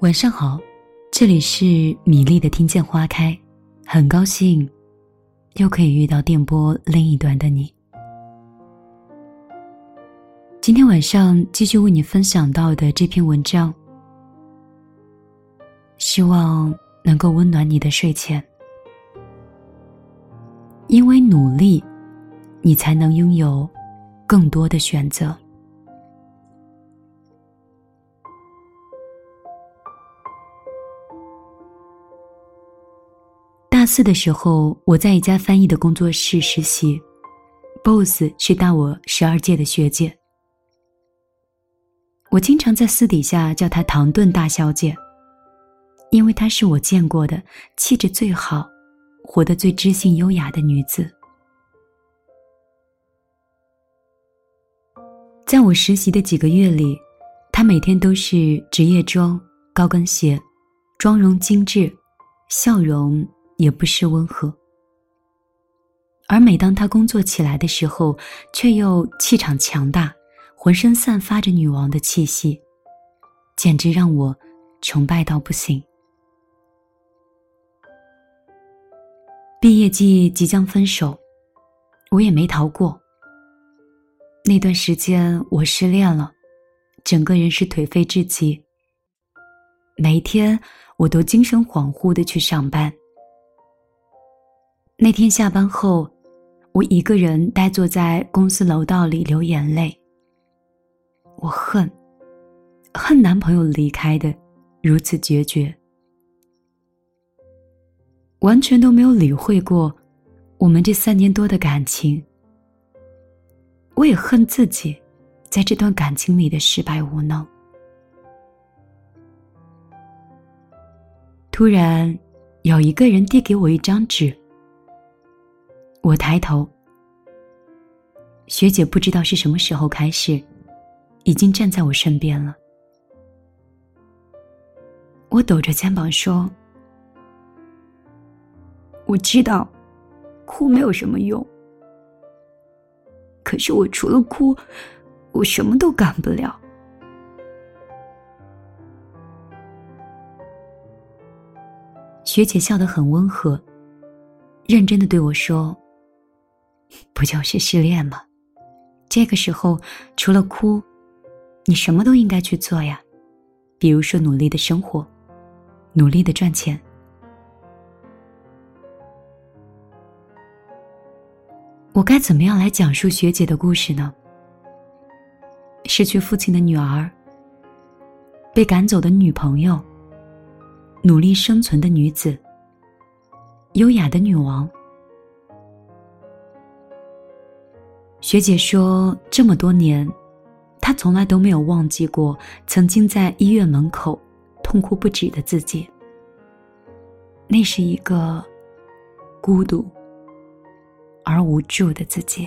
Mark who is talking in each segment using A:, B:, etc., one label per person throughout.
A: 晚上好，这里是米粒的听见花开，很高兴又可以遇到电波另一端的你。今天晚上继续为你分享到的这篇文章，希望能够温暖你的睡前。因为努力，你才能拥有更多的选择。大四的时候，我在一家翻译的工作室实习，BOSS 是大我十二届的学姐。我经常在私底下叫她“唐顿大小姐”，因为她是我见过的气质最好、活得最知性优雅的女子。在我实习的几个月里，她每天都是职业装、高跟鞋，妆容精致，笑容。也不失温和，而每当她工作起来的时候，却又气场强大，浑身散发着女王的气息，简直让我崇拜到不行。毕业季即将分手，我也没逃过。那段时间我失恋了，整个人是颓废至极。每天我都精神恍惚的去上班。那天下班后，我一个人呆坐在公司楼道里流眼泪。我恨，恨男朋友离开的如此决绝，完全都没有理会过我们这三年多的感情。我也恨自己，在这段感情里的失败无能。突然，有一个人递给我一张纸。我抬头，学姐不知道是什么时候开始，已经站在我身边了。我抖着肩膀说：“我知道，哭没有什么用，可是我除了哭，我什么都干不了。”学姐笑得很温和，认真的对我说。不就是失恋吗？这个时候除了哭，你什么都应该去做呀，比如说努力的生活，努力的赚钱。我该怎么样来讲述学姐的故事呢？失去父亲的女儿，被赶走的女朋友，努力生存的女子，优雅的女王。学姐说，这么多年，她从来都没有忘记过曾经在医院门口痛哭不止的自己。那是一个孤独而无助的自己。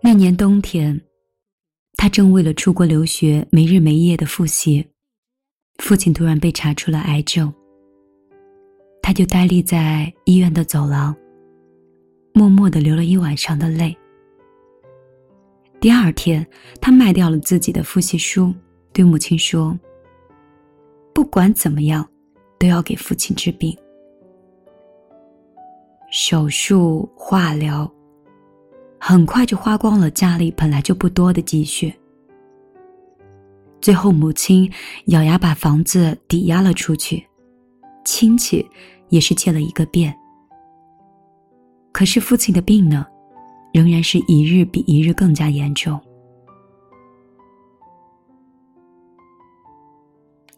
A: 那年冬天。他正为了出国留学没日没夜的复习，父亲突然被查出了癌症。他就呆立在医院的走廊，默默的流了一晚上的泪。第二天，他卖掉了自己的复习书，对母亲说：“不管怎么样，都要给父亲治病。手术、化疗。”很快就花光了家里本来就不多的积蓄，最后母亲咬牙把房子抵押了出去，亲戚也是借了一个遍。可是父亲的病呢，仍然是一日比一日更加严重。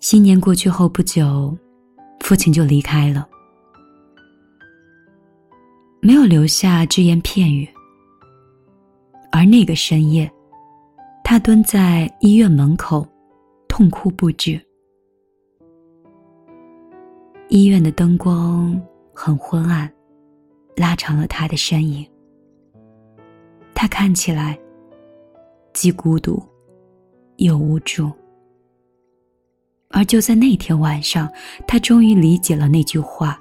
A: 新年过去后不久，父亲就离开了，没有留下只言片语。而那个深夜，他蹲在医院门口，痛哭不止。医院的灯光很昏暗，拉长了他的身影。他看起来既孤独又无助。而就在那天晚上，他终于理解了那句话：“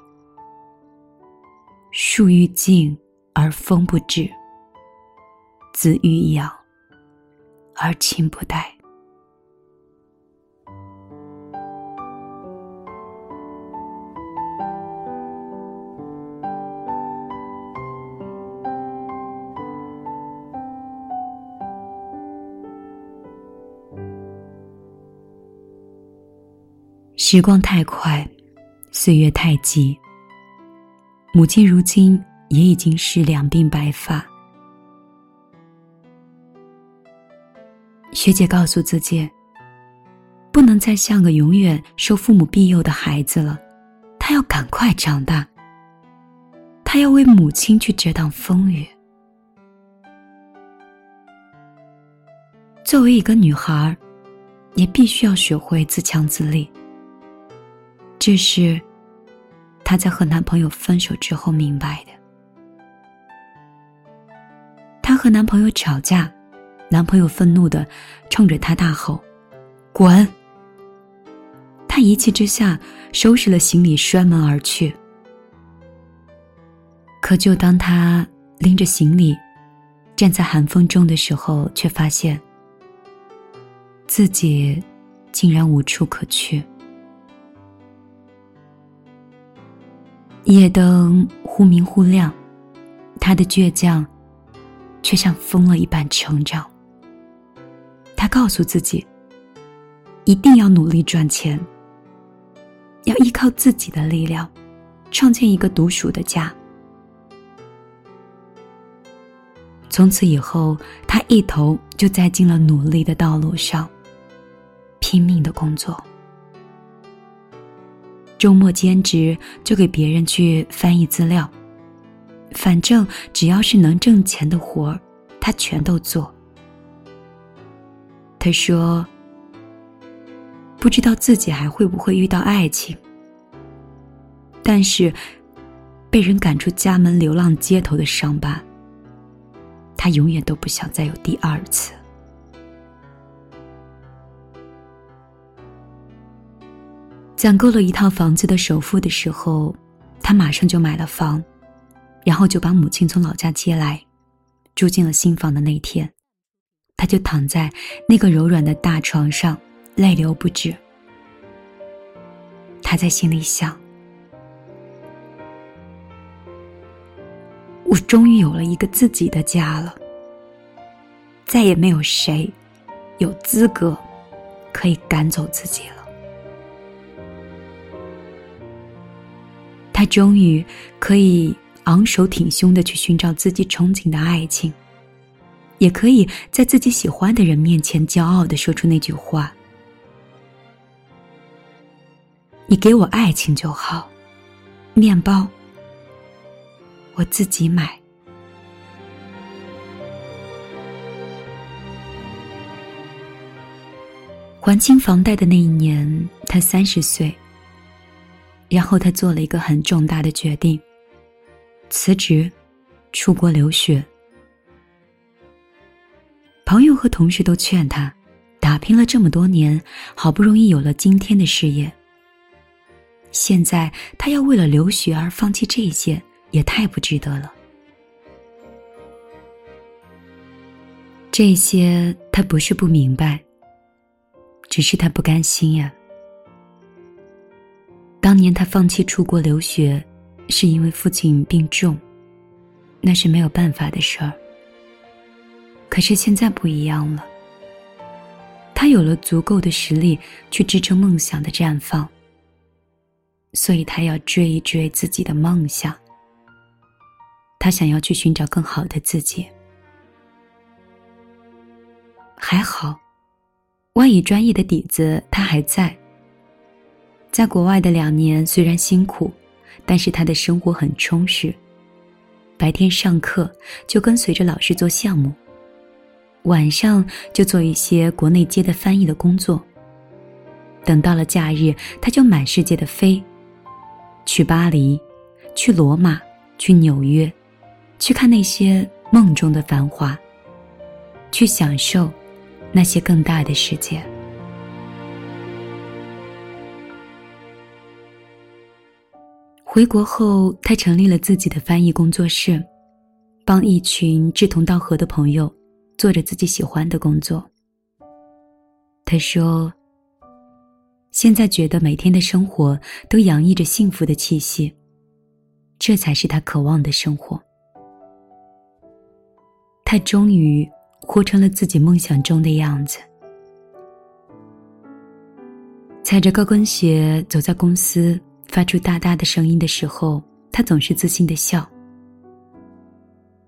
A: 树欲静而风不止，子欲养而亲不待。时光太快，岁月太急。母亲如今也已经是两鬓白发。学姐告诉自己，不能再像个永远受父母庇佑的孩子了，她要赶快长大。她要为母亲去遮挡风雨。作为一个女孩，也必须要学会自强自立。这是她在和男朋友分手之后明白的。她和男朋友吵架，男朋友愤怒的冲着她大吼：“滚！”她一气之下收拾了行李摔门而去。可就当她拎着行李站在寒风中的时候，却发现自己竟然无处可去。夜灯忽明忽亮，他的倔强却像疯了一般成长。他告诉自己，一定要努力赚钱，要依靠自己的力量，创建一个独属的家。从此以后，他一头就栽进了努力的道路上，拼命的工作。周末兼职就给别人去翻译资料，反正只要是能挣钱的活儿，他全都做。他说：“不知道自己还会不会遇到爱情，但是被人赶出家门、流浪街头的伤疤，他永远都不想再有第二次。”攒够了一套房子的首付的时候，他马上就买了房，然后就把母亲从老家接来，住进了新房的那天，他就躺在那个柔软的大床上，泪流不止。他在心里想：我终于有了一个自己的家了，再也没有谁有资格可以赶走自己了。他终于可以昂首挺胸的去寻找自己憧憬的爱情，也可以在自己喜欢的人面前骄傲的说出那句话：“你给我爱情就好，面包我自己买。”还清房贷的那一年，他三十岁。然后他做了一个很重大的决定，辞职，出国留学。朋友和同事都劝他，打拼了这么多年，好不容易有了今天的事业，现在他要为了留学而放弃这些，也太不值得了。这些他不是不明白，只是他不甘心呀。当年他放弃出国留学，是因为父亲病重，那是没有办法的事儿。可是现在不一样了，他有了足够的实力去支撑梦想的绽放，所以他要追一追自己的梦想。他想要去寻找更好的自己。还好，外语专业的底子他还在。在国外的两年虽然辛苦，但是他的生活很充实。白天上课就跟随着老师做项目，晚上就做一些国内接的翻译的工作。等到了假日，他就满世界的飞，去巴黎，去罗马，去纽约，去看那些梦中的繁华，去享受那些更大的世界。回国后，他成立了自己的翻译工作室，帮一群志同道合的朋友做着自己喜欢的工作。他说：“现在觉得每天的生活都洋溢着幸福的气息，这才是他渴望的生活。”他终于活成了自己梦想中的样子。踩着高跟鞋走在公司，发出大大的声音的时候，他总是自信的笑。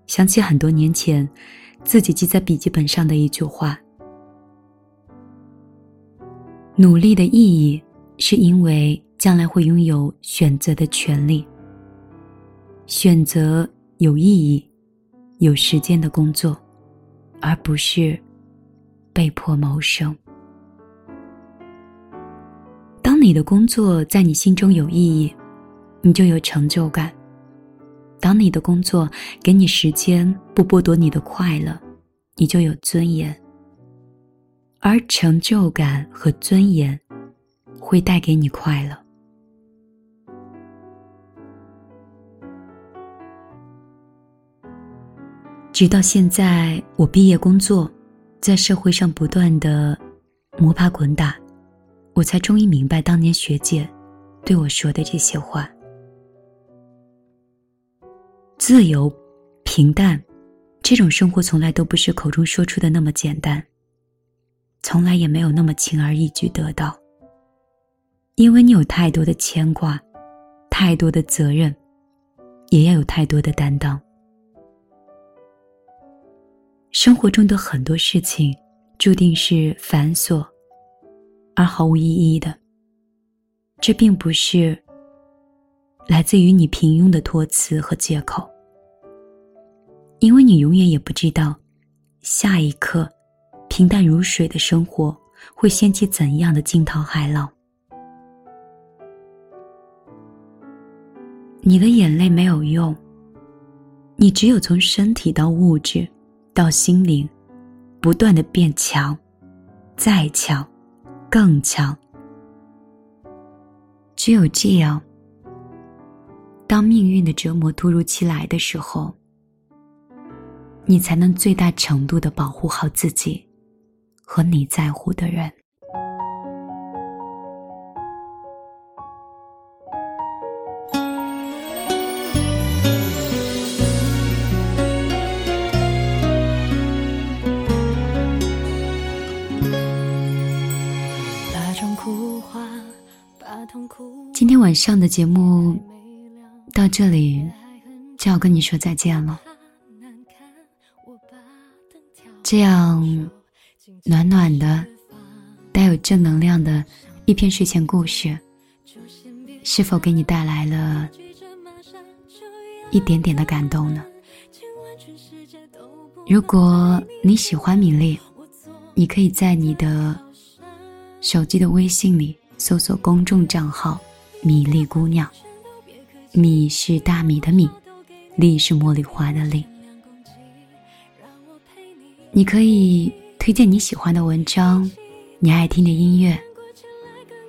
A: 想起很多年前，自己记在笔记本上的一句话：“努力的意义，是因为将来会拥有选择的权利。选择有意义。”有时间的工作，而不是被迫谋生。当你的工作在你心中有意义，你就有成就感；当你的工作给你时间，不剥夺你的快乐，你就有尊严。而成就感和尊严会带给你快乐。直到现在，我毕业工作，在社会上不断的摸爬滚打，我才终于明白当年学姐对我说的这些话：自由、平淡，这种生活从来都不是口中说出的那么简单，从来也没有那么轻而易举得到。因为你有太多的牵挂，太多的责任，也要有太多的担当。生活中的很多事情，注定是繁琐而毫无意义的。这并不是来自于你平庸的托词和借口，因为你永远也不知道，下一刻，平淡如水的生活会掀起怎样的惊涛骇浪。你的眼泪没有用，你只有从身体到物质。到心灵，不断的变强，再强，更强。只有这样，当命运的折磨突如其来的时候，你才能最大程度的保护好自己和你在乎的人。今天晚上的节目到这里就要跟你说再见了。这样暖暖的、带有正能量的一篇睡前故事，是否给你带来了一点点的感动呢？如果你喜欢米粒，你可以在你的手机的微信里。搜索公众账号“米粒姑娘”，米是大米的米，粒是茉莉花的粒。你可以推荐你喜欢的文章，你爱听的音乐，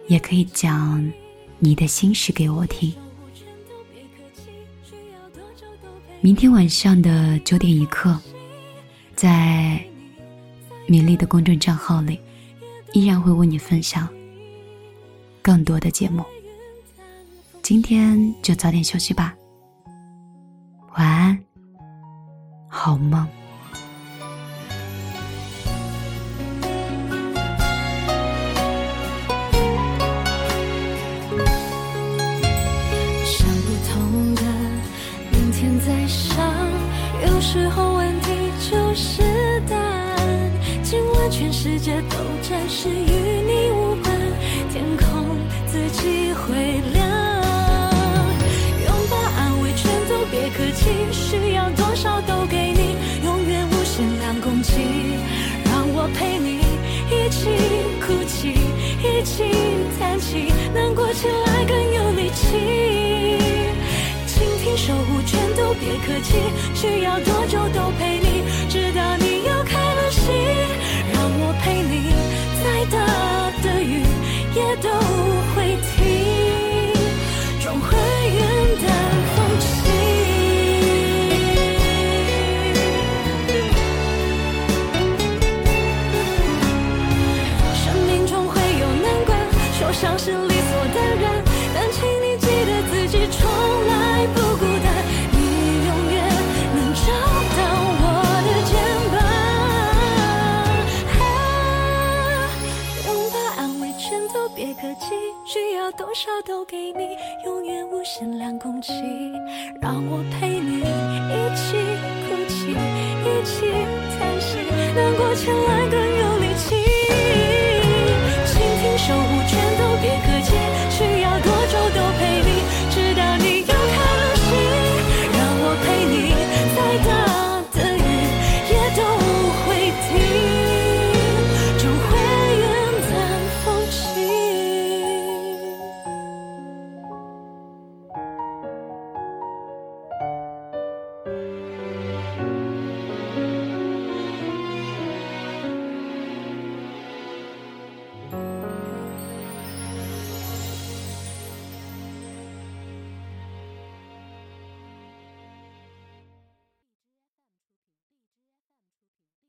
A: 也可以讲你的心事给我听。明天晚上的九点一刻，在米粒的公众账号里，依然会为你分享。更多的节目，今天就早点休息吧，晚安，好梦。
B: 时候问题就是答案。今晚全世界都暂时与你无关。天空自己会亮，拥抱安慰全都别客气，需要多少都给你，永远无限两公斤，让我陪你一起哭泣，一起叹气，难过起来更有力气。守护全都别客气，需要多都给你，永远无限量空气，让我陪你一起哭泣，一起叹息，难过起来。